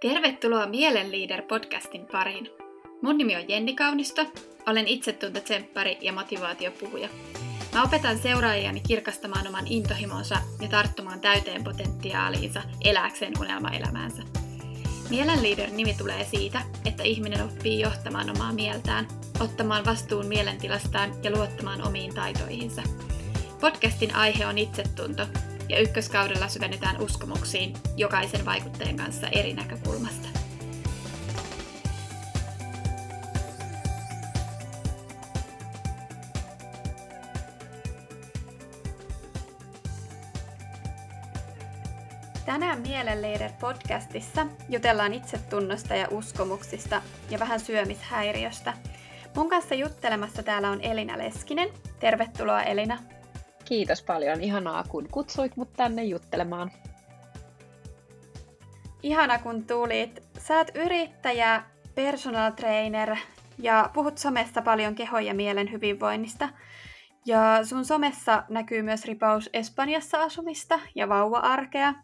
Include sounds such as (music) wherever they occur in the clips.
Tervetuloa Mielenliider podcastin pariin. Mun nimi on Jenni Kaunisto, olen itsetuntetsemppari ja motivaatiopuhuja. Mä opetan seuraajiani kirkastamaan oman intohimonsa ja tarttumaan täyteen potentiaaliinsa elääkseen unelmaelämäänsä. Mielenliider nimi tulee siitä, että ihminen oppii johtamaan omaa mieltään, ottamaan vastuun mielentilastaan ja luottamaan omiin taitoihinsa. Podcastin aihe on itsetunto ja ykköskaudella syvennytään uskomuksiin jokaisen vaikuttajan kanssa eri näkökulmasta. Tänään Mielenleider podcastissa jutellaan itsetunnosta ja uskomuksista ja vähän syömishäiriöstä. Mun kanssa juttelemassa täällä on Elina Leskinen. Tervetuloa Elina. Kiitos paljon. Ihanaa, kun kutsuit mut tänne juttelemaan. Ihana, kun tulit. Sä oot yrittäjä, personal trainer ja puhut somessa paljon keho- ja mielen hyvinvoinnista. Ja sun somessa näkyy myös ripaus Espanjassa asumista ja vauva-arkea.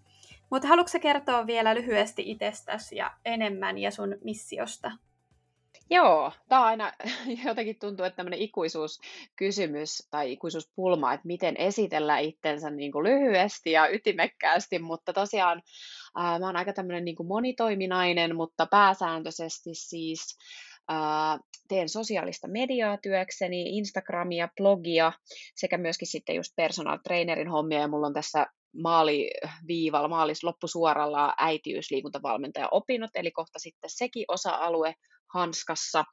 Mutta haluatko kertoa vielä lyhyesti itsestäsi ja enemmän ja sun missiosta? Joo, tämä aina (laughs) jotenkin tuntuu, että tämmöinen ikuisuuskysymys tai ikuisuuspulma, että miten esitellä itsensä niin kuin lyhyesti ja ytimekkäästi, mutta tosiaan ää, mä oon aika tämmöinen niin kuin monitoiminainen, mutta pääsääntöisesti siis ää, teen sosiaalista mediaa työkseni, Instagramia, blogia sekä myöskin sitten just personal trainerin hommia ja mulla on tässä maaliviivalla, maalis loppusuoralla äitiysliikuntavalmentaja opinnot, eli kohta sitten sekin osa-alue hanskassa.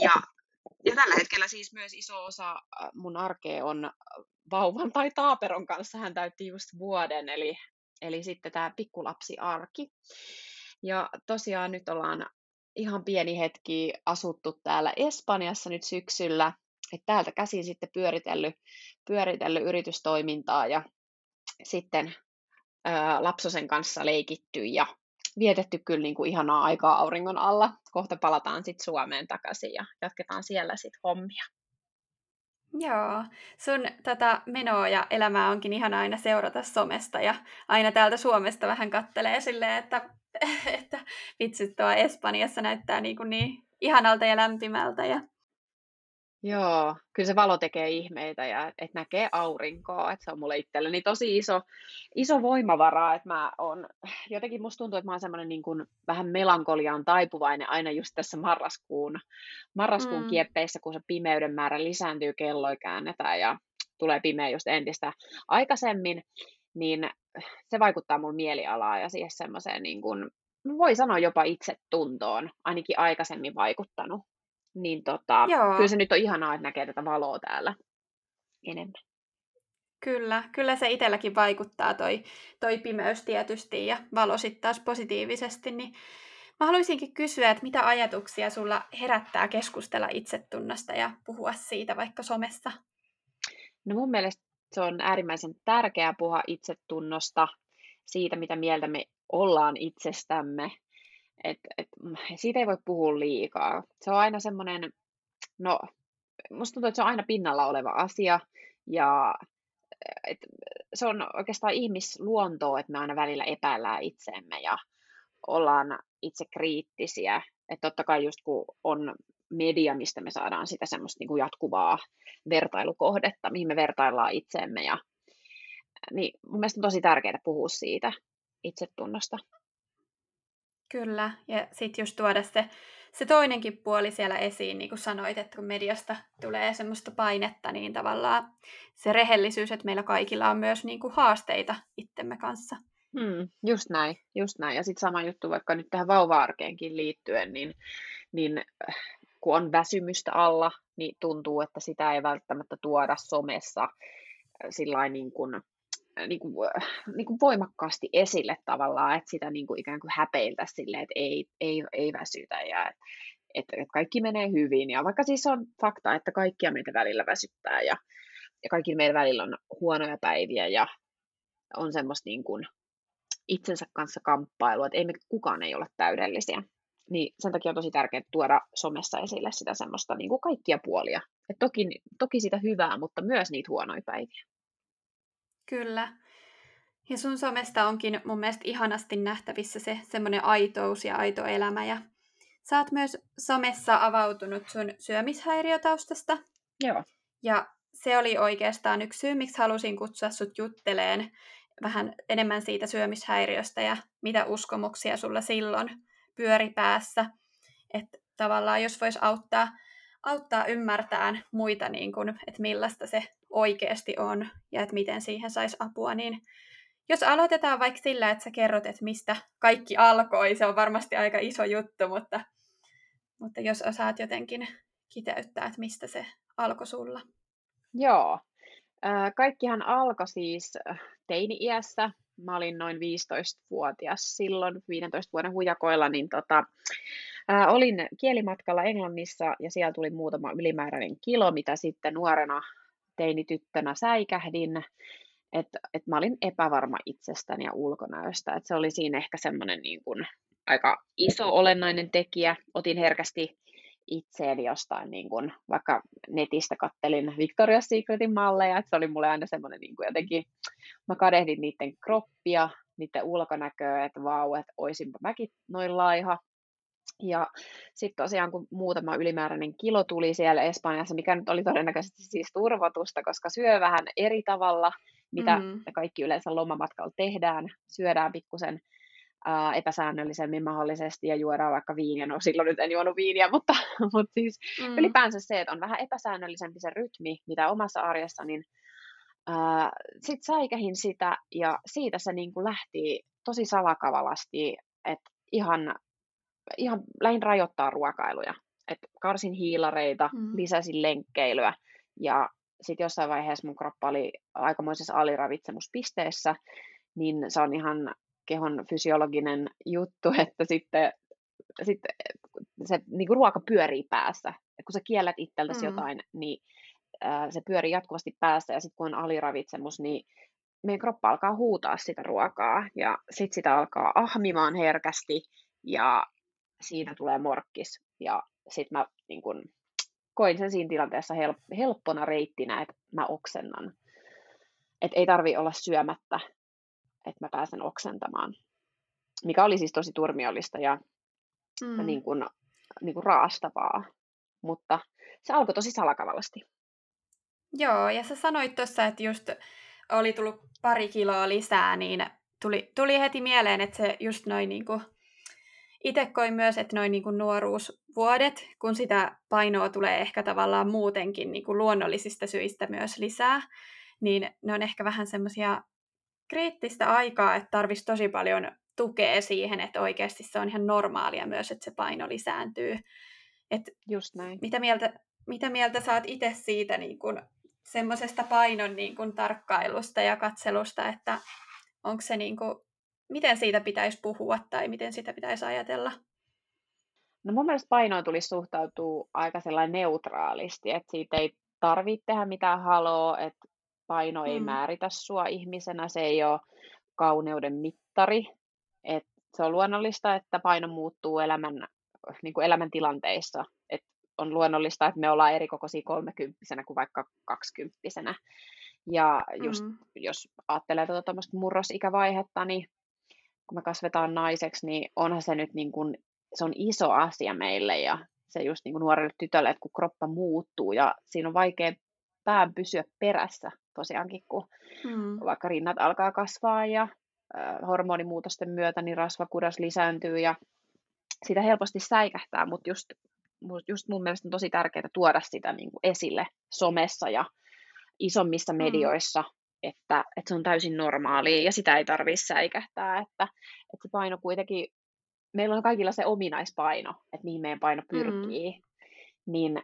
Ja, ja tällä hetkellä siis myös iso osa äh, mun arkea on vauvan tai taaperon kanssa. Hän täytti just vuoden, eli, eli sitten tämä pikkulapsi-arki. Ja tosiaan nyt ollaan ihan pieni hetki asuttu täällä Espanjassa nyt syksyllä. että täältä käsin sitten pyöritellyt, pyöritellyt yritystoimintaa ja sitten ää, lapsosen kanssa leikitty ja vietetty kyllä niin kuin ihanaa aikaa auringon alla. Kohta palataan sitten Suomeen takaisin ja jatketaan siellä sitten hommia. Joo, sun tätä menoa ja elämää onkin ihana aina seurata somesta ja aina täältä Suomesta vähän kattelee silleen, että, (laughs) että vitsit tuo Espanjassa näyttää niin, kuin niin ihanalta ja lämpimältä ja Joo, kyllä se valo tekee ihmeitä ja että näkee aurinkoa, että se on mulle itselleni tosi iso, iso voimavara, että mä on, jotenkin musta tuntuu, että mä oon semmoinen niin kuin vähän melankoliaan taipuvainen aina just tässä marraskuun, marraskuun mm. kieppeissä, kun se pimeyden määrä lisääntyy, kelloja käännetään ja tulee pimeä just entistä aikaisemmin, niin se vaikuttaa mun mielialaan ja siihen semmoiseen niin kuin, voi sanoa jopa itsetuntoon, ainakin aikaisemmin vaikuttanut niin tota, kyllä se nyt on ihanaa, että näkee tätä valoa täällä enemmän. Kyllä, kyllä se itselläkin vaikuttaa toi, toi pimeys tietysti ja valo sitten taas positiivisesti, niin mä haluaisinkin kysyä, että mitä ajatuksia sulla herättää keskustella itsetunnosta ja puhua siitä vaikka somessa? No mun mielestä se on äärimmäisen tärkeää puhua itsetunnosta, siitä mitä mieltä me ollaan itsestämme et, et, siitä ei voi puhua liikaa. Se on aina semmoinen, no musta tuntuu, että se on aina pinnalla oleva asia ja et, se on oikeastaan ihmisluontoa, että me aina välillä epäillään itseemme ja ollaan itse kriittisiä. Että totta kai just kun on media, mistä me saadaan sitä semmoista niin kuin jatkuvaa vertailukohdetta, mihin me vertaillaan itseemme. Ja, niin mun mielestä on tosi tärkeää puhua siitä itsetunnosta. Kyllä, ja sitten just tuoda se, se toinenkin puoli siellä esiin, niin kuin sanoit, että kun mediasta tulee semmoista painetta, niin tavallaan se rehellisyys, että meillä kaikilla on myös niin kuin haasteita itsemme kanssa. Hmm, just näin, just näin. Ja sitten sama juttu vaikka nyt tähän vauva-arkeenkin liittyen, niin, niin äh, kun on väsymystä alla, niin tuntuu, että sitä ei välttämättä tuoda somessa äh, sillä niin kuin niin kuin, niin kuin voimakkaasti esille tavallaan, että sitä niin kuin ikään kuin häpeiltä silleen, että ei, ei, ei väsytä ja että, että kaikki menee hyvin. Ja vaikka siis on fakta, että kaikkia meitä välillä väsyttää ja, ja kaikki meidän välillä on huonoja päiviä ja on semmoista niin kuin itsensä kanssa kamppailua, että ei me kukaan ei ole täydellisiä. Niin sen takia on tosi tärkeää tuoda somessa esille sitä semmoista niin kuin kaikkia puolia. Et toki, toki sitä hyvää, mutta myös niitä huonoja päiviä. Kyllä. Ja sun somesta onkin mun mielestä ihanasti nähtävissä se semmoinen aitous ja aito elämä. Ja sä oot myös somessa avautunut sun syömishäiriötaustasta. Joo. Ja se oli oikeastaan yksi syy, miksi halusin kutsua sut jutteleen vähän enemmän siitä syömishäiriöstä ja mitä uskomuksia sulla silloin pyöri päässä. Että tavallaan jos vois auttaa, auttaa ymmärtämään muita, niin kun, että millaista se oikeasti on ja että miten siihen saisi apua, niin jos aloitetaan vaikka sillä, että sä kerrot, että mistä kaikki alkoi, se on varmasti aika iso juttu, mutta, mutta jos osaat jotenkin kiteyttää, että mistä se alkoi sulla. Joo. Kaikkihan alkoi siis teini-iässä. Mä olin noin 15-vuotias silloin, 15 vuoden hujakoilla, niin tota, ää, olin kielimatkalla Englannissa ja siellä tuli muutama ylimääräinen kilo, mitä sitten nuorena teinityttönä säikähdin että et mä olin epävarma itsestäni ja ulkonäöstä. Et se oli siinä ehkä semmoinen niin aika iso olennainen tekijä. Otin herkästi itseeni jostain, niin kuin, vaikka netistä kattelin Victoria's Secretin malleja, että se oli mulle aina semmoinen niin jotenkin, mä kadehdin niiden kroppia, niiden ulkonäköä, että vau, että oisinpa mäkin noin laiha. Ja sitten tosiaan, kun muutama ylimääräinen kilo tuli siellä Espanjassa, mikä nyt oli todennäköisesti siis turvatusta, koska syö vähän eri tavalla, mitä mm. me kaikki yleensä lomamatkalla tehdään. Syödään pikkusen ää, epäsäännöllisemmin mahdollisesti ja juodaan vaikka viiniä. No silloin nyt en juonut viiniä, mutta, (laughs) mutta siis mm. ylipäänsä se, että on vähän epäsäännöllisempi se rytmi, mitä omassa arjessa, niin sitten säikähin sitä ja siitä se niin kuin lähti tosi salakavalasti, että ihan, ihan lähin rajoittaa ruokailuja. Et karsin hiilareita, mm. lisäsin lenkkeilyä ja sitten jossain vaiheessa mun kroppa oli aikamoisessa aliravitsemuspisteessä, niin se on ihan kehon fysiologinen juttu, (laughs) että sitten, sitten se niin kuin ruoka pyörii päässä. Et kun sä kiellät itseltäsi mm. jotain, niin se pyörii jatkuvasti päässä ja sitten kun on aliravitsemus, niin meidän kroppa alkaa huutaa sitä ruokaa ja sitten sitä alkaa ahmimaan herkästi ja siitä tulee morkkis. Ja sitten mä niin kun, koin sen siinä tilanteessa help- helppona reittinä, että mä oksennan. Että ei tarvi olla syömättä, että mä pääsen oksentamaan. Mikä oli siis tosi turmiollista ja, mm. niin kuin, niin kuin raastavaa. Mutta se alkoi tosi salakavallasti. Joo, ja sä sanoit tuossa, että just oli tullut pari kiloa lisää, niin tuli, tuli heti mieleen, että se just noin niin kuin itse koin myös, että noin niin kuin nuoruusvuodet, kun sitä painoa tulee ehkä tavallaan muutenkin niin kuin luonnollisista syistä myös lisää, niin ne on ehkä vähän semmoisia kriittistä aikaa, että tarvitsisi tosi paljon tukea siihen, että oikeasti se on ihan normaalia myös, että se paino lisääntyy. Et Just näin. Mitä mieltä, mitä mieltä saat itse siitä niin kun, semmoisesta painon niin kun, tarkkailusta ja katselusta, että onko se niin kun, miten siitä pitäisi puhua tai miten sitä pitäisi ajatella? No mun mielestä painoon tulisi suhtautua aika sellainen neutraalisti, että siitä ei tarvitse tehdä mitään haloa, että paino ei mm. määritä sua ihmisenä, se ei ole kauneuden mittari. että se on luonnollista, että paino muuttuu elämän, niin kuin elämäntilanteissa. Et on luonnollista, että me ollaan eri kokoisia kolmekymppisenä kuin vaikka kaksikymppisenä. Ja just, mm. jos ajattelee tuota murrosikävaihetta, niin kun me kasvetaan naiseksi, niin onhan se nyt niin kuin, se on iso asia meille ja se just niin kuin nuorelle tytölle, että kun kroppa muuttuu ja siinä on vaikea pään pysyä perässä tosiaankin, kun mm. vaikka rinnat alkaa kasvaa ja äh, hormonimuutosten myötä niin rasvakudas lisääntyy ja sitä helposti säikähtää, mutta just, just mun mielestä on tosi tärkeää tuoda sitä niin kuin esille somessa ja isommissa mm. medioissa, että, että se on täysin normaalia ja sitä ei tarvitse säikähtää, että, että se paino kuitenkin, meillä on kaikilla se ominaispaino, että mihin meidän paino mm. pyrkii, mm. niin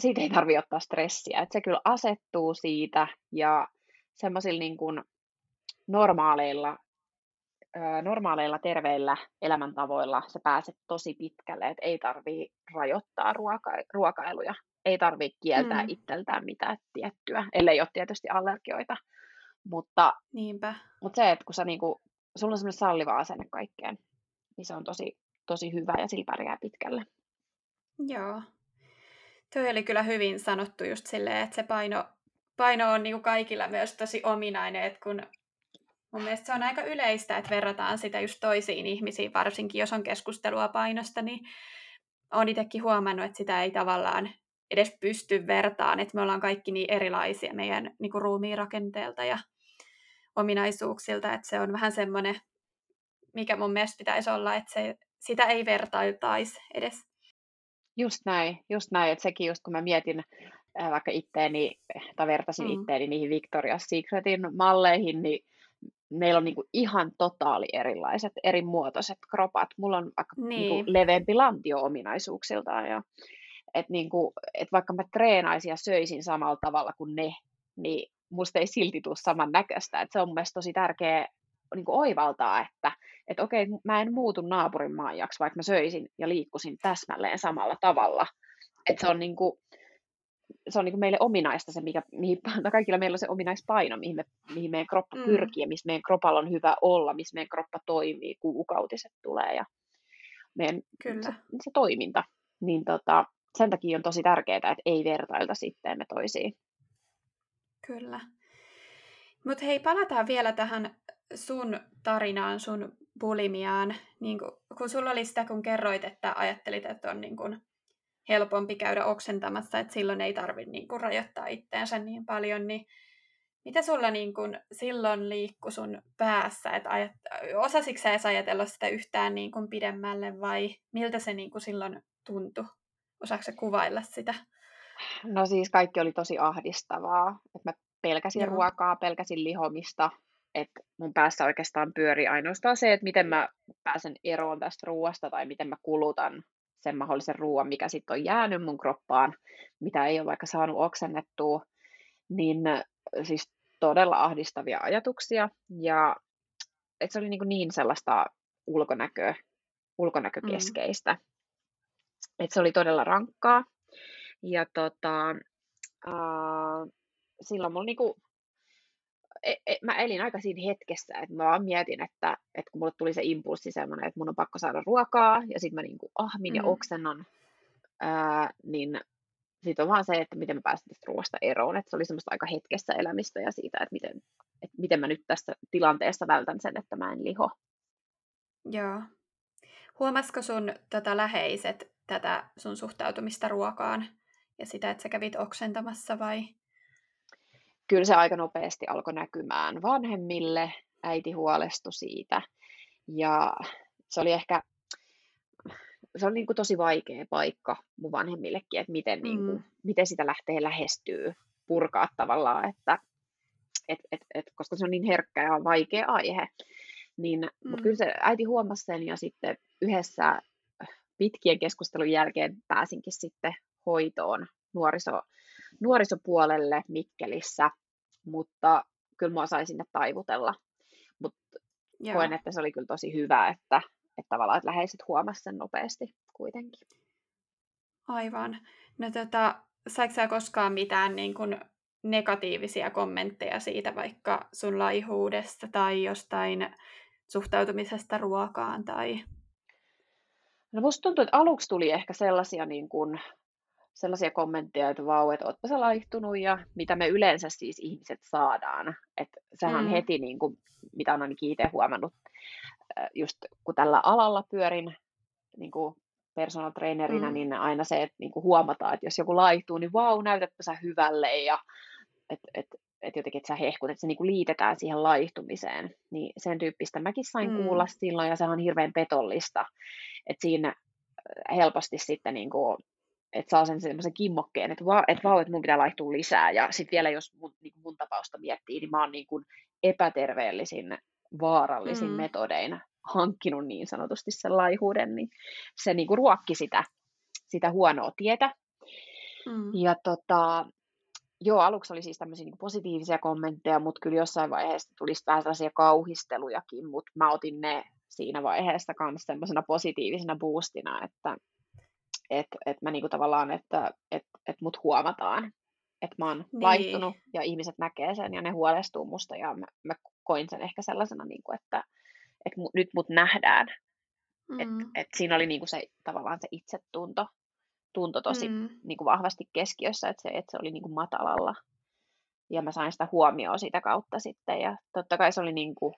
siitä ei tarvitse ottaa stressiä, että se kyllä asettuu siitä ja semmoisilla niin kuin normaaleilla, normaaleilla terveillä elämäntavoilla sä pääset tosi pitkälle, että ei tarvitse rajoittaa ruoka- ruokailuja ei tarvitse kieltää mm. itseltään mitään tiettyä, ellei ole tietysti allergioita. Mutta, Niinpä. mutta se, että kun sä niinku, sulla on semmoinen salliva asenne kaikkeen, niin se on tosi, tosi hyvä ja sillä pärjää pitkälle. Joo. Tuo oli kyllä hyvin sanottu just silleen, että se paino, paino on niinku kaikilla myös tosi ominainen, että kun mun mielestä se on aika yleistä, että verrataan sitä just toisiin ihmisiin, varsinkin jos on keskustelua painosta, niin olen itsekin huomannut, että sitä ei tavallaan edes pysty vertaan, että me ollaan kaikki niin erilaisia meidän niin kuin ruumiin rakenteelta ja ominaisuuksilta, että se on vähän semmoinen, mikä mun mielestä pitäisi olla, että se, sitä ei vertailtaisi edes. Just näin, just näin, että sekin just kun mä mietin äh, vaikka itteeni, tai vertasin mm. itteeni niihin Victoria's Secretin malleihin, niin meillä on niinku ihan totaali erilaiset, eri muotoiset kropat. Mulla on vaikka niinku niin. niinku leveämpi lantio ominaisuuksiltaan. Ja, et niinku, et vaikka mä treenaisin ja söisin samalla tavalla kuin ne, niin musta ei silti tule saman näköistä. Et se on mun mielestä tosi tärkeä niinku oivaltaa, että et okei, mä en muutu naapurin maajaksi, vaikka mä söisin ja liikkusin täsmälleen samalla tavalla. Et se on niinku, se on niin kuin meille ominaista se, mikä, mihin, (laughs) kaikilla meillä on se ominaispaino, mihin, me, mihin meidän kroppa mm. pyrkii ja missä meidän kropalla on hyvä olla, missä meidän kroppa toimii, kuukautiset tulee ja meidän Kyllä. Se, se toiminta. Niin tota, sen takia on tosi tärkeää, että ei vertailta sitten me toisiin. Kyllä. Mutta hei, palataan vielä tähän sun tarinaan, sun bulimiaan. Niin kun, kun sulla oli sitä, kun kerroit, että ajattelit, että on niin kun helpompi käydä oksentamassa, että silloin ei tarvitse niin rajoittaa itteensä niin paljon, niin mitä sulla niin kuin silloin liikkui sun päässä, että ajat, osasitko sä edes ajatella sitä yhtään niin kuin pidemmälle vai miltä se niin kuin silloin tuntui? Osaatko sä kuvailla sitä? No siis kaikki oli tosi ahdistavaa, että mä pelkäsin Joo. ruokaa, pelkäsin lihomista, että mun päässä oikeastaan pyöri ainoastaan se, että miten mä pääsen eroon tästä ruoasta tai miten mä kulutan sen mahdollisen ruoan, mikä sitten on jäänyt mun kroppaan, mitä ei ole vaikka saanut oksennettua, niin siis todella ahdistavia ajatuksia. Ja että se oli niin, niin sellaista ulkonäköä, ulkonäkökeskeistä. Mm. Että se oli todella rankkaa. Ja tota, äh, silloin mulla niinku mä elin aika siinä hetkessä, että mä vaan mietin, että, että kun mulle tuli se impulssi semmoinen, että mun on pakko saada ruokaa, ja sitten mä niinku ahmin mm. ja oksennan, ää, niin sitten on vaan se, että miten mä pääsen tästä ruoasta eroon, että se oli semmoista aika hetkessä elämistä ja siitä, että miten, että miten mä nyt tässä tilanteessa vältän sen, että mä en liho. Joo. Huomasiko sun tätä läheiset tätä sun suhtautumista ruokaan ja sitä, että sä kävit oksentamassa vai kyllä se aika nopeasti alkoi näkymään vanhemmille. Äiti huolestui siitä. Ja se oli ehkä se oli niin kuin tosi vaikea paikka mun vanhemmillekin, että miten, niin kuin, mm. miten sitä lähtee lähestyy, purkaa tavallaan, että et, et, et, koska se on niin herkkä ja vaikea aihe. Niin, mm. Mutta kyllä se äiti huomasi sen ja sitten yhdessä pitkien keskustelun jälkeen pääsinkin sitten hoitoon nuoriso, nuorisopuolelle Mikkelissä, mutta kyllä mä sain sinne taivutella. Mutta koen, että se oli kyllä tosi hyvä, että, että tavallaan että läheiset huomasivat sen nopeasti kuitenkin. Aivan. No tota, saiko sä koskaan mitään niin kun, negatiivisia kommentteja siitä vaikka sun laihuudesta tai jostain suhtautumisesta ruokaan? Tai... No musta tuntuu, että aluksi tuli ehkä sellaisia niin kun, sellaisia kommentteja, että vau, että ootpa sä laihtunut ja mitä me yleensä siis ihmiset saadaan. Että sehän mm. heti, niin kuin, mitä on ainakin itse huomannut, just kun tällä alalla pyörin niin kuin personal trainerina, mm. niin aina se, että niin kuin huomataan, että jos joku laihtuu, niin vau, näytätpä sä hyvälle ja että et, et jotenkin, että sä hehkut, että se niin kuin liitetään siihen laihtumiseen. Niin sen tyyppistä mäkin sain mm. kuulla silloin ja se on hirveän petollista, että siinä helposti sitten niin kuin että saa sen semmoisen kimmokkeen, että, va, että vau, että mun pitää laihtua lisää. Ja sitten vielä jos mun, niin mun tapausta miettii, niin mä oon niin kuin epäterveellisin, vaarallisin mm. metodein hankkinut niin sanotusti sen laihuuden, niin se niin kuin ruokki sitä, sitä huonoa tietä. Mm. Ja tota, joo, aluksi oli siis tämmöisiä niin positiivisia kommentteja, mutta kyllä jossain vaiheessa tuli vähän sellaisia kauhistelujakin, mutta mä otin ne siinä vaiheessa myös semmoisena positiivisena boostina, että että et mä niinku tavallaan, että et, et mut huomataan, että mä oon niin. laihtunut ja ihmiset näkee sen ja ne huolestuu musta ja mä, mä koin sen ehkä sellaisena, niinku, että et mu, nyt mut nähdään. Mm. Et, et siinä oli niinku se tavallaan se itsetunto tunto tosi mm. niinku vahvasti keskiössä, että se, et se oli niinku matalalla. ja mä sain sitä huomioon sitä kautta sitten. Ja totta kai se oli niin kuin,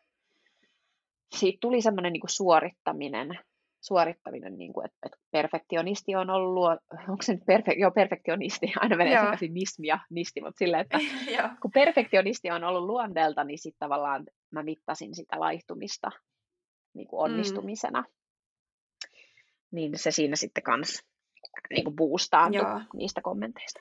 siitä tuli semmoinen niin kuin suorittaminen, suorittaminen, niin kuin, että, että perfektionisti on ollut, (laughs) onko se nyt perfe, joo, perfektionisti, (laughs) aina menee sekaisin nismi ja nisti, mutta silleen, että (laughs) kun perfektionisti on ollut luonteelta, niin sitten tavallaan mä mittasin sitä laihtumista niin kuin mm. onnistumisena. Mm. Niin se siinä sitten kans niin kuin boostaantui niistä kommenteista.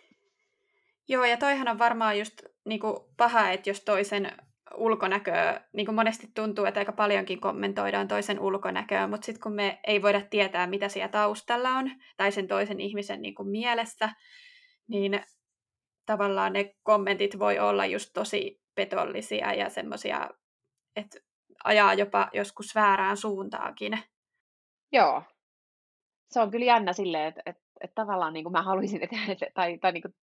Joo, ja toihan on varmaan just niin kuin paha, että jos toisen ulkonäköä, niin kuin monesti tuntuu, että aika paljonkin kommentoidaan toisen ulkonäköä, mutta sitten kun me ei voida tietää, mitä siellä taustalla on, tai sen toisen ihmisen niin kuin mielessä, niin tavallaan ne kommentit voi olla just tosi petollisia ja semmoisia, että ajaa jopa joskus väärään suuntaakin. Joo. Se on kyllä jännä silleen, että, että, että tavallaan niin kuin mä haluaisin, että, tai, tai niin kuin,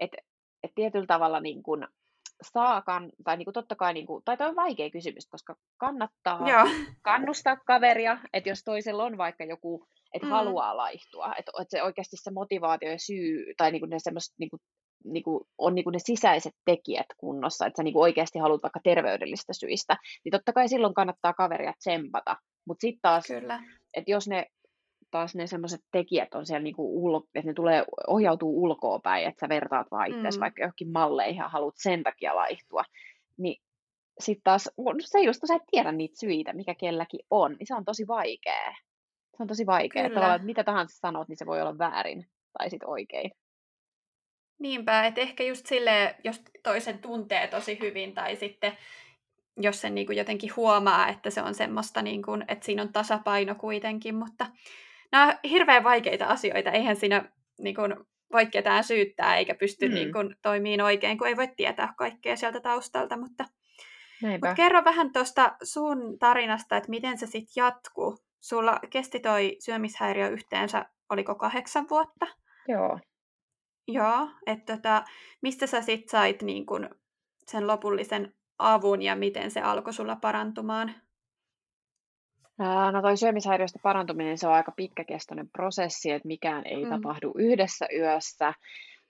että, että tietyllä tavalla niin kuin, saakan, tai niin kuin totta kai, niin kuin, tai tämä on vaikea kysymys, koska kannattaa Joo. kannustaa kaveria, että jos toisella on vaikka joku, että mm. haluaa laihtua, että, että se oikeasti se motivaatio ja syy, tai niin kuin ne semmoiset, niin kuin, niin kuin, on niin kuin ne sisäiset tekijät kunnossa, että sä niin kuin oikeasti haluat vaikka terveydellistä syistä, niin totta kai silloin kannattaa kaveria tsempata, mutta sitten taas, että jos ne taas ne semmoiset tekijät on siellä niinku ul- että ne tulee, ohjautuu ulkoa päin, että sä vertaat vaan itse mm. vaikka johonkin malleihin ja haluat sen takia laihtua, niin sitten taas, se just, kun sä et tiedä niitä syitä, mikä kelläkin on, niin se on tosi vaikea. Se on tosi vaikea. Että, että mitä tahansa sanot, niin se voi olla väärin tai sitten oikein. Niinpä, että ehkä just sille, jos toisen tuntee tosi hyvin tai sitten jos sen niin kuin jotenkin huomaa, että se on semmoista, niin kuin, että siinä on tasapaino kuitenkin, mutta nämä on hirveän vaikeita asioita, eihän siinä niin kuin, voi ketään syyttää eikä pysty mm. niin kuin, toimiin oikein, kun ei voi tietää kaikkea sieltä taustalta, mutta, mutta kerro vähän tuosta sun tarinasta, että miten se sitten jatkuu. Sulla kesti toi syömishäiriö yhteensä, oliko kahdeksan vuotta? Joo. Joo, että tota, mistä sä sitten sait niin kun, sen lopullisen avun ja miten se alkoi sulla parantumaan? No toi syömishäiriöstä parantuminen, se on aika pitkäkestoinen prosessi, että mikään ei mm. tapahdu yhdessä yössä.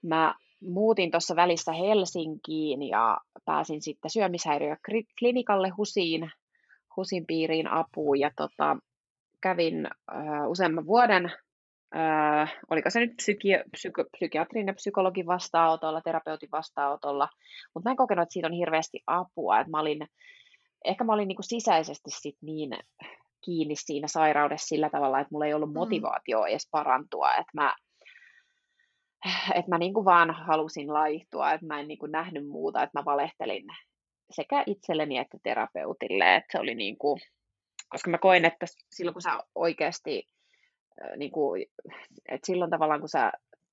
Mä muutin tuossa välissä Helsinkiin ja pääsin sitten syömishäiriöklinikalle HUSiin, HUSin piiriin apuun ja tota, kävin uh, useamman vuoden, uh, oliko se nyt psyki- psyko- psykiatrin ja psykologin vastaanotolla, terapeutin vastaanotolla, mutta mä en kokenut, että siitä on hirveästi apua, että mä olin, ehkä mä olin niinku sisäisesti sit niin kiinni siinä sairaudessa sillä tavalla, että mulla ei ollut mm. motivaatio edes parantua, että mä, että mä niin kuin vaan halusin laihtua, että mä en niin kuin nähnyt muuta, että mä valehtelin sekä itselleni että terapeutille, että se oli niin kuin, koska mä koin, että silloin kun sä oikeasti, niin kuin, että silloin tavallaan kun sä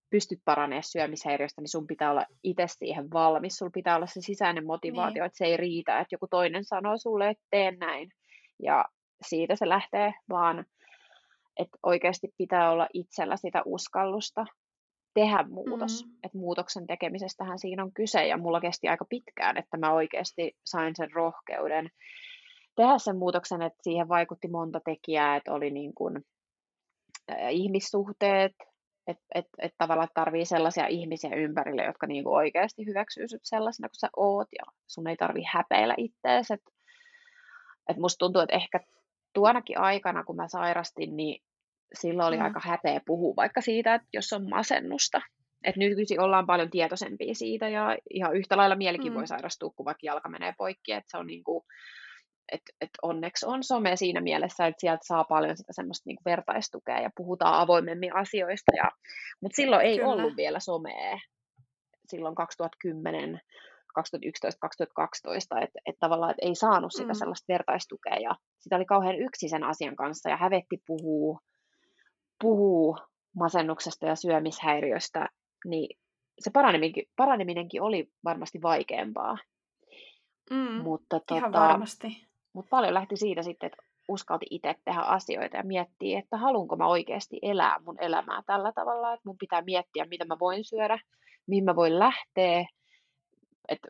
pystyt paranemaan syömishäiriöstä, niin sun pitää olla itse siihen valmis, sulla pitää olla se sisäinen motivaatio, niin. että se ei riitä, että joku toinen sanoo sulle, että tee näin. Ja siitä se lähtee, vaan että oikeasti pitää olla itsellä sitä uskallusta tehdä muutos. Mm-hmm. Että muutoksen tekemisestähän siinä on kyse, ja mulla kesti aika pitkään, että mä oikeasti sain sen rohkeuden tehdä sen muutoksen, että siihen vaikutti monta tekijää, että oli niin kuin, äh, ihmissuhteet, että et, et tavallaan tarvii sellaisia ihmisiä ympärille, jotka niin kuin oikeasti hyväksyy sut sellaisena kuin sä oot, ja sun ei tarvii häpeillä ittees, että et musta tuntuu, että ehkä tuonakin aikana, kun mä sairastin, niin silloin oli mm. aika häpeä puhua vaikka siitä, että jos on masennusta. Et nykyisin ollaan paljon tietoisempia siitä ja ihan yhtä lailla mielikin mm. voi sairastua, kun vaikka jalka menee poikki. Että se on niinku, et, et onneksi on some siinä mielessä, että sieltä saa paljon sitä semmoista niinku vertaistukea ja puhutaan avoimemmin asioista. Ja, mutta silloin ei Kyllä. ollut vielä somea. Silloin 2010 2011-2012, että et tavallaan et ei saanut sitä mm. sellaista vertaistukea ja sitä oli kauhean yksi sen asian kanssa ja hävetti puhuu, puhuu masennuksesta ja syömishäiriöstä, niin se paraneminenkin, paraneminenkin oli varmasti vaikeampaa. Mm, mutta, ihan tota, varmasti. Mutta paljon lähti siitä sitten, että uskalti itse tehdä asioita ja miettiä, että haluanko mä oikeasti elää mun elämää tällä tavalla, että mun pitää miettiä, mitä mä voin syödä, mihin mä voin lähteä, että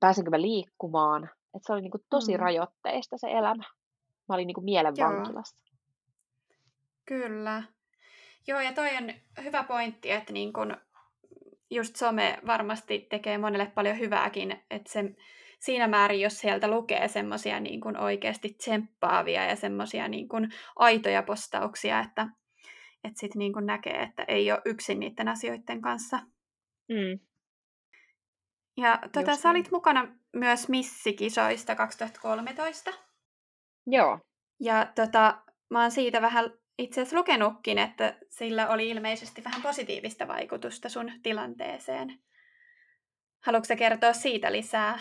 pääsenkö mä liikkumaan. Että se oli niin kuin tosi mm. rajoitteista se elämä. Mä olin niin kuin mielen Joo. vankilassa. Kyllä. Joo, ja toi on hyvä pointti, että niin kun, just some varmasti tekee monelle paljon hyvääkin, että se, siinä määrin, jos sieltä lukee semmoisia niin kuin oikeasti tsemppaavia ja semmoisia niin kuin aitoja postauksia, että, että sitten niin näkee, että ei ole yksin niiden asioiden kanssa. Mm. Ja tota, sä olit mukana myös Missikisoista 2013. Joo. Ja tota, mä oon siitä vähän itse asiassa lukenutkin, että sillä oli ilmeisesti vähän positiivista vaikutusta sun tilanteeseen. Haluatko kertoa siitä lisää?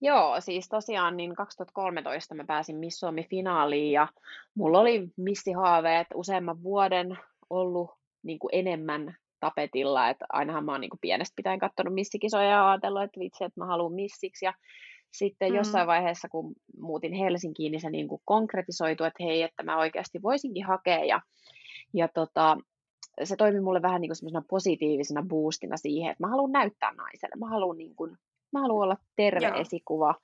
Joo, siis tosiaan niin 2013 mä pääsin Miss Suomi-finaaliin ja mulla oli missihaaveet useamman vuoden ollut niin kuin enemmän tapetilla, että ainahan mä oon niin kuin pienestä pitäen katsonut missikisoja ja ajatellut, että vitsi, että mä haluan missiksi. Ja sitten mm. jossain vaiheessa, kun muutin Helsinkiin, niin se niin kuin konkretisoitu, että hei, että mä oikeasti voisinkin hakea. Ja, ja tota, se toimi mulle vähän niin kuin positiivisena boostina siihen, että mä haluan näyttää naiselle, mä haluan, niin kuin, mä haluan olla terve Joo. esikuva,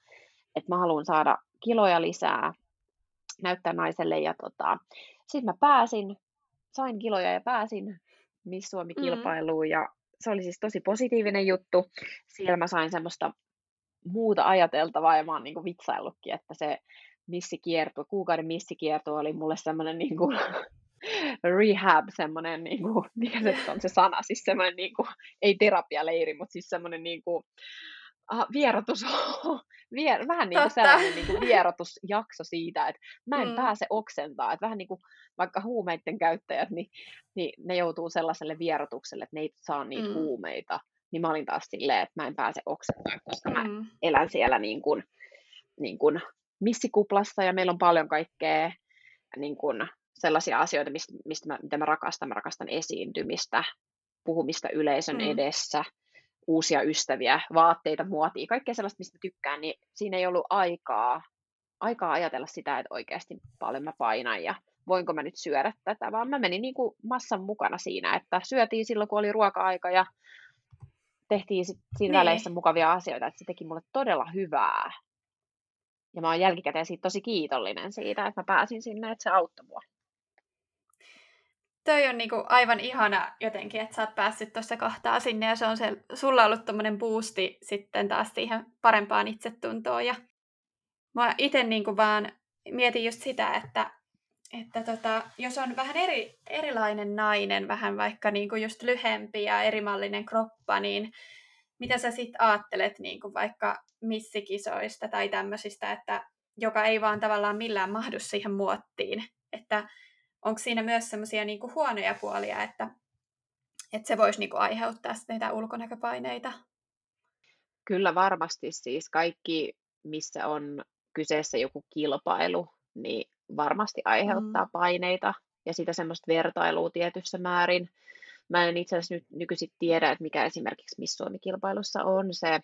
että mä haluan saada kiloja lisää, näyttää naiselle. Ja tota, sitten mä pääsin, sain kiloja ja pääsin Miss Suomi-kilpailuun mm. ja se oli siis tosi positiivinen juttu. Siellä mä sain semmoista muuta ajateltavaa ja mä oon niinku vitsaillutkin, että se missikierto, kuukauden missikierto oli mulle semmoinen niinku (laughs) rehab, semmoinen, niinku, mikä se on se sana, siis semmoinen, niinku, ei terapialeiri, mutta siis semmoinen niinku, uh, vierotus, (laughs) vier, vähän niin kuin sellainen niin kuin vierotusjakso siitä, että mä en mm. pääse oksentaa, että vähän niin kuin vaikka huumeiden käyttäjät, niin, niin ne joutuu sellaiselle vierotukselle, että ne ei saa niitä mm. huumeita, niin mä olin taas silleen, että mä en pääse oksentaa, koska mä mm. elän siellä niin kuin, niin kuin missikuplassa ja meillä on paljon kaikkea niin kuin sellaisia asioita, mistä, mistä mä, mitä mä rakastan. Mä rakastan esiintymistä, puhumista yleisön mm. edessä, uusia ystäviä, vaatteita, muotia, kaikkea sellaista, mistä tykkään, niin siinä ei ollut aikaa, aikaa ajatella sitä, että oikeasti paljon mä painan ja voinko mä nyt syödä tätä, vaan mä menin niin kuin massan mukana siinä, että syötiin silloin, kun oli ruoka-aika ja tehtiin sit siinä niin. väleissä mukavia asioita, että se teki mulle todella hyvää. Ja mä oon jälkikäteen siitä tosi kiitollinen siitä, että mä pääsin sinne, että se auttoi mua. Toi on niinku aivan ihana jotenkin, että sä oot päässyt tuossa kohtaa sinne ja se on se, sulla ollut tommonen boosti sitten taas siihen parempaan itsetuntoon. Ja mä itse niinku vaan mietin just sitä, että että tota, jos on vähän eri, erilainen nainen, vähän vaikka niinku just lyhempi ja erimallinen kroppa, niin mitä sä sitten ajattelet niinku vaikka missikisoista tai tämmöisistä, että joka ei vaan tavallaan millään mahdu siihen muottiin. Että onko siinä myös semmoisia niinku huonoja puolia, että, että se voisi niinku aiheuttaa näitä ulkonäköpaineita? Kyllä varmasti siis kaikki, missä on kyseessä joku kilpailu, niin varmasti aiheuttaa mm. paineita ja sitä semmoista vertailua tietyssä määrin. Mä en itse asiassa nyt nykyisin tiedä, että mikä esimerkiksi Miss Suomi-kilpailussa on se,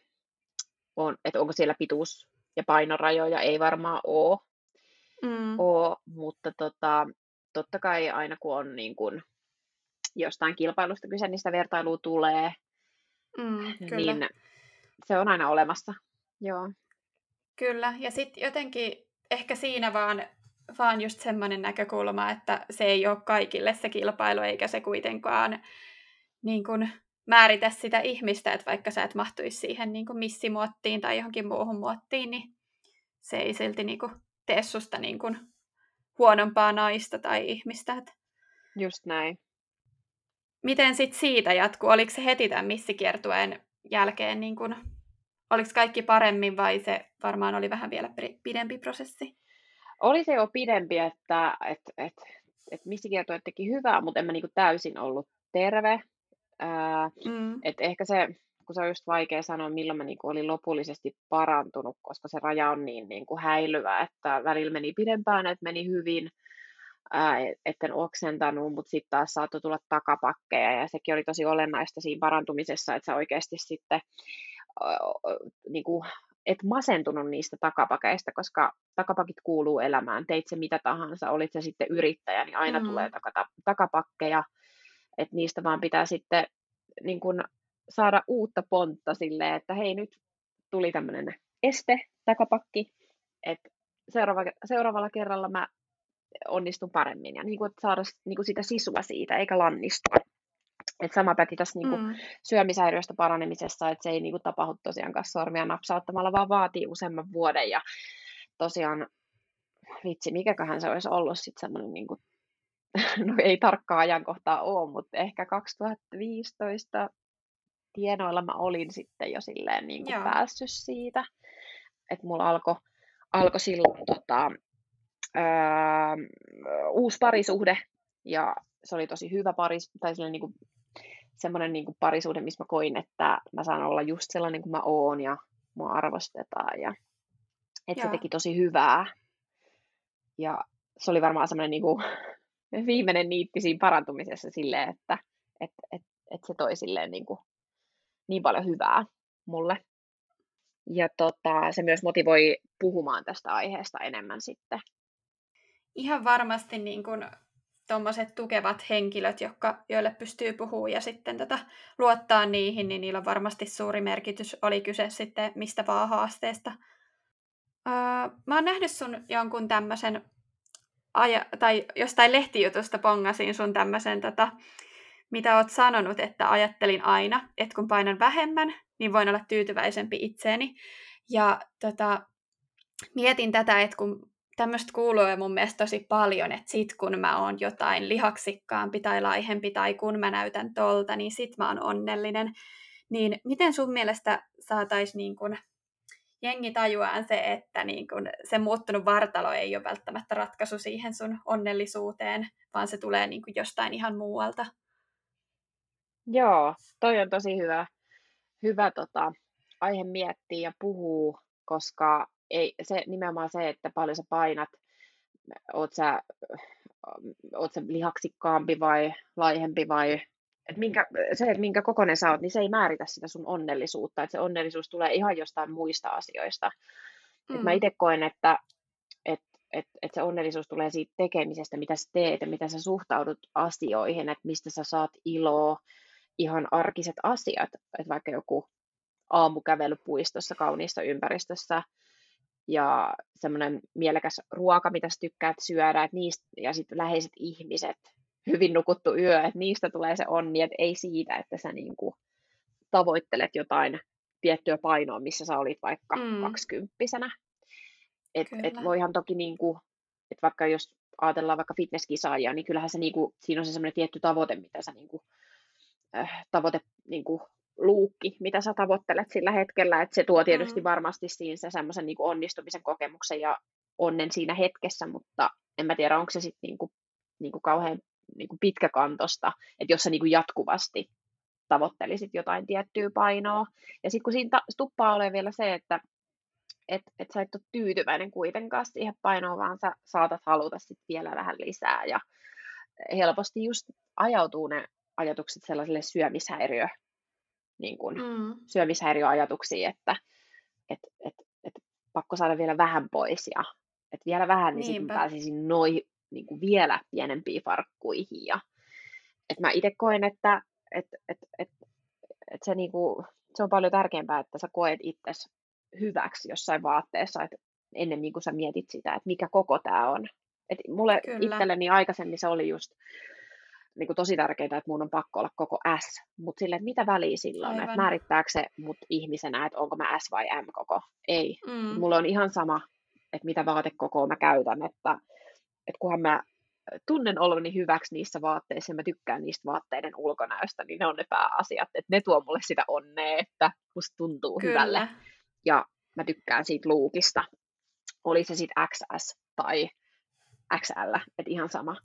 on, että onko siellä pituus- ja painorajoja, ei varmaan ole, mm. ole mutta tota, totta kai aina kun on niin kun jostain kilpailusta kyse, niin sitä vertailua tulee, mm, kyllä. niin se on aina olemassa. Joo. Kyllä, ja sitten jotenkin ehkä siinä vaan vaan just semmoinen näkökulma, että se ei ole kaikille se kilpailu, eikä se kuitenkaan niin kuin, määritä sitä ihmistä, että vaikka sä et mahtuisi siihen niin kuin missimuottiin tai johonkin muuhun muottiin, niin se ei silti niin tee susta niin kuin, huonompaa naista tai ihmistä. Että... Just näin. Miten sitten siitä jatkuu? Oliko se heti tämän missikiertueen jälkeen, niin kuin, oliko kaikki paremmin vai se varmaan oli vähän vielä pidempi prosessi? oli se jo pidempi, että et, et, et missikiertue teki hyvää, mutta en mä niinku täysin ollut terve. Ää, mm. et ehkä se, kun se on just vaikea sanoa, milloin mä niinku olin lopullisesti parantunut, koska se raja on niin niinku häilyvä, että välillä meni pidempään, että meni hyvin, ää, etten oksentanut, mutta sitten taas saattoi tulla takapakkeja, ja sekin oli tosi olennaista siinä parantumisessa, että sä oikeasti sitten niin kuin et masentunut niistä takapakeista, koska takapakit kuuluu elämään. Teit se mitä tahansa, olit se sitten yrittäjä, niin aina mm. tulee takata, takapakkeja. Että niistä vaan pitää sitten niin kun, saada uutta pontta silleen, että hei nyt tuli tämmöinen este, takapakki, että seuraava, seuraavalla kerralla mä onnistun paremmin ja niin kun, saada niin kun sitä sisua siitä eikä lannistua. Et sama päti tässä niinku Mm. syömishäiriöstä paranemisessa, että se ei niinku tapahdu tosiaan sormia napsauttamalla, vaan vaatii useamman vuoden. Ja tosiaan, vitsi, mikäköhän se olisi ollut sitten semmoinen, niinku, (laughs) no ei tarkkaa ajankohtaa ole, mutta ehkä 2015 tienoilla mä olin sitten jo silleen niinku Joo. päässyt siitä. Että mulla alkoi alko silloin tota, öö, uusi parisuhde ja se oli tosi hyvä paris, tai sellainen niinku, semmoinen niinku parisuhde, missä mä koin, että mä saan olla just sellainen kuin mä oon ja mua arvostetaan ja että se teki tosi hyvää. Ja se oli varmaan semmoinen niinku, (laughs) viimeinen niitti siinä parantumisessa silleen, että et, et, et se toi silleen niinku, niin paljon hyvää mulle. Ja tota, se myös motivoi puhumaan tästä aiheesta enemmän sitten. Ihan varmasti niin kuin tuommoiset tukevat henkilöt, jotka, joille pystyy puhumaan ja sitten tota, luottaa niihin, niin niillä on varmasti suuri merkitys, oli kyse sitten mistä vaan haasteesta. Öö, mä oon nähnyt sun jonkun tämmöisen, aja- tai jostain lehtijutusta pongasin sun tämmöisen, tota, mitä oot sanonut, että ajattelin aina, että kun painan vähemmän, niin voin olla tyytyväisempi itseeni. Ja tota, mietin tätä, että kun tämmöistä kuuluu mun mielestä tosi paljon, että sit kun mä oon jotain lihaksikkaampi tai laihempi tai kun mä näytän tolta, niin sit mä oon onnellinen. Niin miten sun mielestä saataisiin niin kun jengi tajuaan se, että niin kun se muuttunut vartalo ei ole välttämättä ratkaisu siihen sun onnellisuuteen, vaan se tulee niin jostain ihan muualta. Joo, toi on tosi hyvä, hyvä tota, aihe miettiä ja puhua, koska ei, se, nimenomaan se, että paljon sä painat, oot sä, oot sä lihaksikkaampi vai laihempi vai et minkä, se, että minkä kokoinen sä oot, niin se ei määritä sitä sun onnellisuutta, että se onnellisuus tulee ihan jostain muista asioista. Mm. Et mä itse koen, että et, et, et se onnellisuus tulee siitä tekemisestä, mitä sä teet ja mitä sä suhtaudut asioihin, että mistä sä saat iloa, ihan arkiset asiat, että vaikka joku aamukävely puistossa, kauniissa ympäristössä, ja semmoinen mielekäs ruoka, mitä sä tykkäät syödä, että niistä, ja sitten läheiset ihmiset, hyvin nukuttu yö, että niistä tulee se onni, että ei siitä, että sä niinku tavoittelet jotain tiettyä painoa, missä sä olit vaikka Mm. kaksikymppisenä. Et, et voihan toki, niinku, että vaikka jos ajatellaan vaikka fitnesskisaajia, niin kyllähän se niinku, siinä on se semmoinen tietty tavoite, mitä sä niinku, äh, tavoite niinku, luukki, mitä sä tavoittelet sillä hetkellä, että se tuo tietysti Mm. varmasti siinä se semmoisen niinku onnistumisen kokemuksen ja onnen siinä hetkessä, mutta en mä tiedä, onko se sitten niinku, niinku kauhean niinku pitkäkantosta, että jos sä niinku jatkuvasti tavoittelisit jotain tiettyä painoa. Ja sitten kun siinä ta- tuppaa olemaan vielä se, että et, et sä et ole tyytyväinen kuitenkaan siihen painoon, vaan sä saatat haluta sit vielä vähän lisää. Ja helposti just ajautuu ne ajatukset sellaiselle syömishäiriö, niin kun, Mm. syömishäiriöajatuksiin, että et, et, et pakko saada vielä vähän pois ja että vielä vähän, niin sitten pääsisin noihin niin kuin vielä pienempiin farkkuihin. Ja, et mä itse koen, että et, et, et, et se, niin kuin, se on paljon tärkeämpää, että sä koet itsesi hyväksi jossain vaatteessa, että ennemmin kuin sä mietit sitä, että mikä koko tämä on. Et mulle Kyllä. itselleni aikaisemmin se oli just niin kuin tosi tärkeää, että mun on pakko olla koko S, mutta sille, että mitä väliä silloin, että Aivan. määrittääkö se mut ihmisenä, että onko mä S vai M koko? Ei. Mm. Mulla on ihan sama, että mitä vaatekokoa mä käytän, että, että kunhan mä tunnen oloni hyväksi niissä vaatteissa ja mä tykkään niistä vaatteiden ulkonäöstä, niin ne on ne pääasiat, että ne tuo mulle sitä onnea, että musta tuntuu hyvälle Kyllä. ja mä tykkään siitä luukista. Oli se sitten XS tai XL, että ihan sama.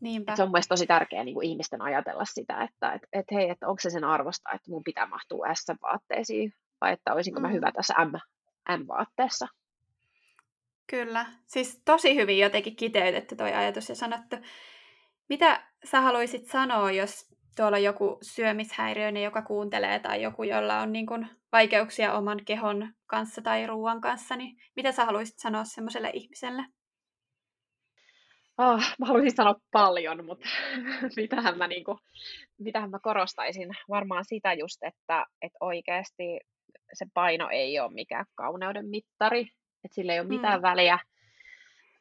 Niinpä. Et se on mielestäni tosi tärkeää niin kuin ihmisten ajatella sitä, että et, et hei, että onko se sen arvosta, että mun pitää mahtua S-vaatteisiin, vai että olisinko mä Mm. hyvä tässä M, M-vaatteessa. Kyllä. Siis tosi hyvin jotenkin kiteytetty toi ajatus ja sanottu. Mitä sä haluaisit sanoa, jos tuolla joku syömishäiriöinen, joka kuuntelee, tai joku, jolla on niin kun vaikeuksia oman kehon kanssa tai ruoan kanssa, niin mitä sä haluaisit sanoa semmoiselle ihmiselle? Oh, mä haluaisin sanoa paljon, mutta (laughs) mitähän mä, niinku, mitähän mä korostaisin? Varmaan sitä just, että, että oikeasti se paino ei ole mikään kauneuden mittari, että sillä ei ole mitään Mm. väliä,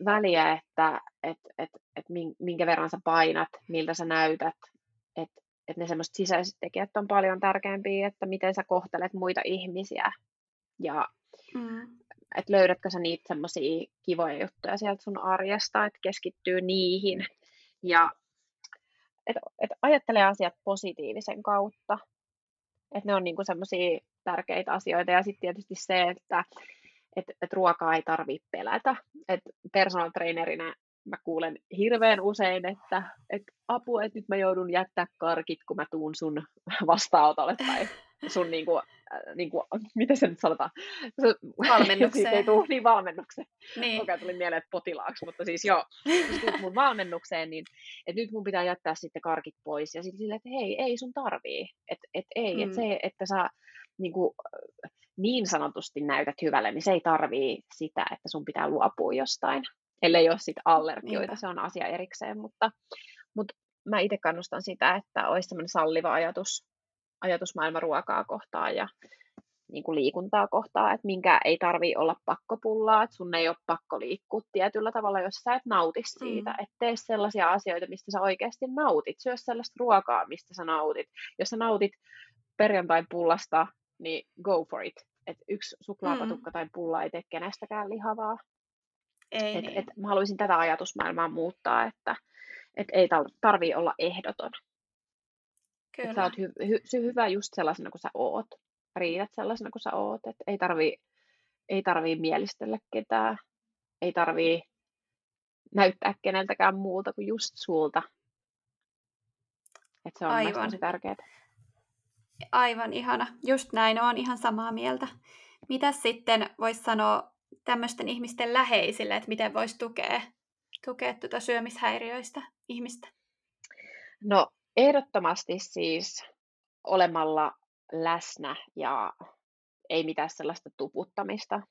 väliä että et, et, et min- minkä verran sä painat, miltä sä näytät, että että ne semmoiset sisäiset tekijät on paljon tärkeämpiä, että miten sä kohtelet muita ihmisiä ja mm. Että löydätkö sä niitä semmoisia kivoja juttuja sieltä sun arjesta, että keskittyy niihin ja että et ajattele asiat positiivisen kautta. Että ne on niinku semmoisia tärkeitä asioita. Ja sitten tietysti se, että et, et ruokaa ei tarvitse pelätä. Et personal trainerina mä kuulen hirveän usein, että et apu, että nyt mä joudun jättää karkit, kun mä tuun sun vastaanotolle tai sun niinku, äh, niinku miten se nyt sanotaan? (laughs) Valmennukseen. ei tule niin valmennukseen. Niin. Okei, tuli mieleen, että potilaaksi, mutta siis joo, jos mun valmennukseen, niin että nyt mun pitää jättää sitten karkit pois ja sitten silleen, että hei, ei sun tarvii. Että et, ei, mm. että se, että sä niinku, niin sanotusti näytät hyvälle, niin se ei tarvii sitä, että sun pitää luopua jostain ellei ole sit allergioita, Niinpä. se on asia erikseen, mutta, mutta mä itse kannustan sitä, että olisi semmoinen salliva ajatus, ajatusmaailma ruokaa kohtaan ja niin kuin liikuntaa kohtaan, että minkä ei tarvi olla pakkopullaa, että sun ei ole pakko liikkua tietyllä tavalla, jos sä et nauti siitä, mm. että tee sellaisia asioita, mistä sä oikeasti nautit, syö sellaista ruokaa, mistä sä nautit. Jos sä nautit perjantain pullasta, niin go for it. Et yksi suklaapatukka mm. tai pulla ei tee kenestäkään lihavaa. Ei et, niin. et mä haluaisin tätä ajatusmaailmaa muuttaa, että et ei tarvii olla ehdoton. Kyllä. Et sä oot hy- hy- hyvä just sellaisena kuin sä oot. Riidät sellaisena kuin sä oot. Et ei tarvii, ei tarvii mielistellä ketään. Ei tarvii näyttää keneltäkään muulta kuin just sulta. Et se on Aivan. tosi tärkeää. Aivan ihana. Just näin, on ihan samaa mieltä. Mitä sitten voisi sanoa tämmöisten ihmisten läheisille, että miten voisi tukea, tukea tuota syömishäiriöistä ihmistä? No ehdottomasti siis olemalla läsnä ja ei mitään sellaista tuputtamista,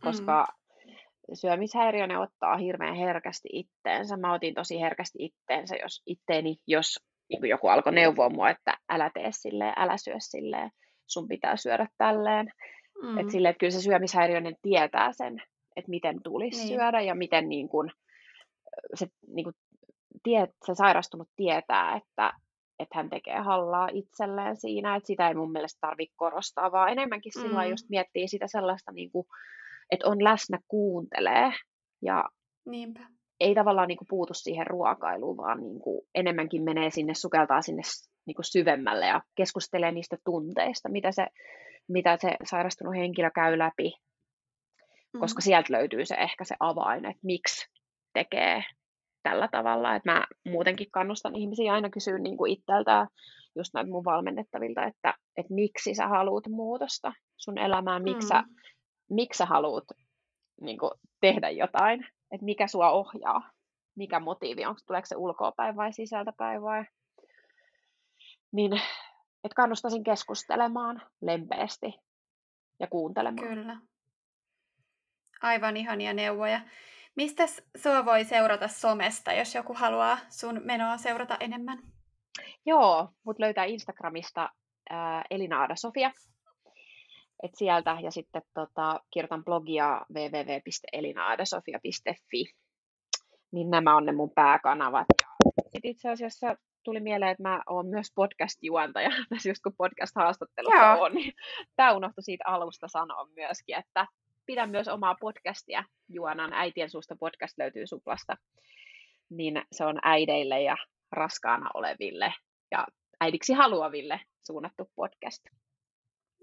koska mm. syömishäiriö ne ottaa hirveän herkästi itteensä. Mä otin tosi herkästi itteensä, jos itteeni, jos niin joku alkoi neuvoa mua, että älä tee silleen, älä syö silleen, sun pitää syödä tälleen. Mm. Että sille, että kyllä se syömishäiriöinen tietää sen, että miten tulisi niin. syödä ja miten niin kuin, se, niin kuin, tie, se sairastunut tietää, että, että hän tekee hallaa itselleen siinä, että sitä ei mun mielestä tarvitse korostaa, vaan enemmänkin mm. sillä just miettii sitä sellaista, niin kuin, että on läsnä, kuuntelee ja Niinpä. ei tavallaan niin kuin, puutu siihen ruokailuun, vaan niin kuin, enemmänkin menee sinne, sukeltaa sinne niin kuin, syvemmälle ja keskustelee niistä tunteista, mitä se mitä se sairastunut henkilö käy läpi, mm. koska sieltä löytyy se ehkä se avain, että miksi tekee tällä tavalla. Että mä muutenkin kannustan ihmisiä aina kysyä niin kuin itseltään just näitä mun valmennettavilta, että, että miksi sä haluat muutosta sun elämään, miksi, mm. sä, miksi sä haluat niin kuin, tehdä jotain, että mikä sua ohjaa, mikä motiivi, onko tuleeko se ulkoapäin vai sisältäpäin vai niin että kannustaisin keskustelemaan lempeästi ja kuuntelemaan. Kyllä. Aivan ihania neuvoja. Mistä sua voi seurata somesta, jos joku haluaa sun menoa seurata enemmän? Joo, mut löytää Instagramista ää, Elinaada Sofia. Et sieltä ja sitten tota, kirjoitan blogia www.elinaadasofia.fi. Niin nämä on ne mun pääkanavat. Et itse asiassa tuli mieleen, että mä oon myös podcast-juontaja, (laughs) tässä just kun podcast-haastattelussa on, niin tämä unohtui siitä alusta sanoa myöskin, että pidän myös omaa podcastia juonan. Äitien suusta podcast löytyy Suplasta. Niin se on äideille ja raskaana oleville ja äidiksi haluaville suunnattu podcast.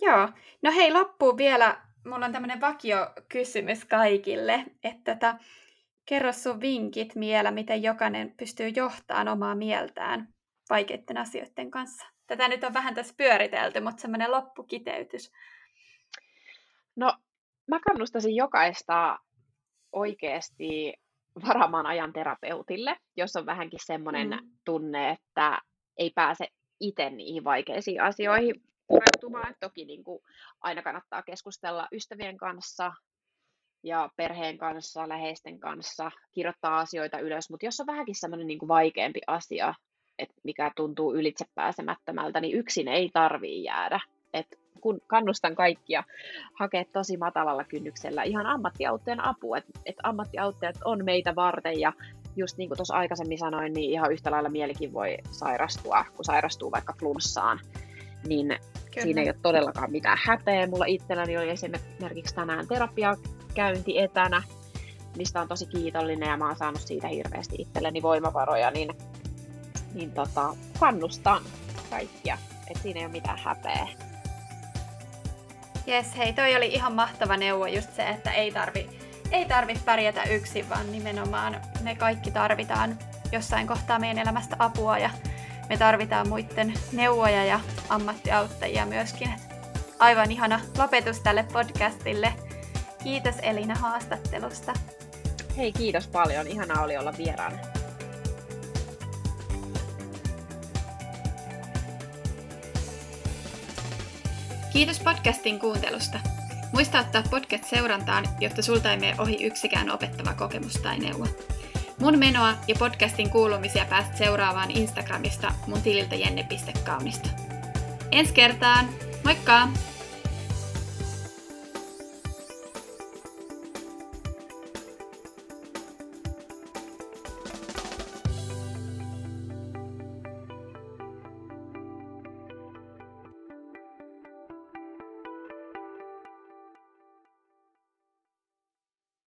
Joo. No hei, loppuun vielä. Mulla on tämmöinen vakio-kysymys kaikille, että tota, Kerro sun vinkit vielä, miten jokainen pystyy johtamaan omaa mieltään vaikeiden asioiden kanssa. Tätä nyt on vähän tässä pyöritelty, mutta semmoinen loppukiteytys. No, mä kannustaisin jokaista oikeasti varaamaan ajan terapeutille, jos on vähänkin semmoinen mm. tunne, että ei pääse itse niihin vaikeisiin asioihin pureutumaan. Toki niin kuin aina kannattaa keskustella ystävien kanssa, ja perheen kanssa, läheisten kanssa, kirjoittaa asioita ylös, mutta jos on vähänkin semmoinen niin kuin vaikeampi asia, että mikä tuntuu ylitsepääsemättömältä, niin yksin ei tarvii jäädä. Et kun kannustan kaikkia hakea tosi matalalla kynnyksellä ihan ammattiautteen apua, että et ammattiauttajat on meitä varten ja just niin kuin tuossa aikaisemmin sanoin, niin ihan yhtä lailla mielikin voi sairastua, kun sairastuu vaikka flunssaan. Niin Kyllä. siinä ei ole todellakaan mitään häpeä. Mulla itselläni oli esimerkiksi tänään terapiakäynti etänä, mistä on tosi kiitollinen ja mä oon saanut siitä hirveästi itselleni voimavaroja, niin, niin tota, kannustan kaikkia, että siinä ei ole mitään häpeä. Jes, hei, toi oli ihan mahtava neuvo just se, että ei tarvi, ei tarvi pärjätä yksin, vaan nimenomaan me kaikki tarvitaan jossain kohtaa meidän elämästä apua ja me tarvitaan muiden neuvoja ja ammattiauttajia myöskin. Aivan ihana lopetus tälle podcastille. Kiitos Elina haastattelusta. Hei, kiitos paljon. Ihanaa oli olla vieraana. Kiitos podcastin kuuntelusta. Muista ottaa podcast seurantaan, jotta sulta ei mene ohi yksikään opettava kokemus tai neuvo. Mun menoa ja podcastin kuulumisia pääset seuraavaan Instagramista mun tililtä jenne.kaunista. Ensi kertaan! Moikka!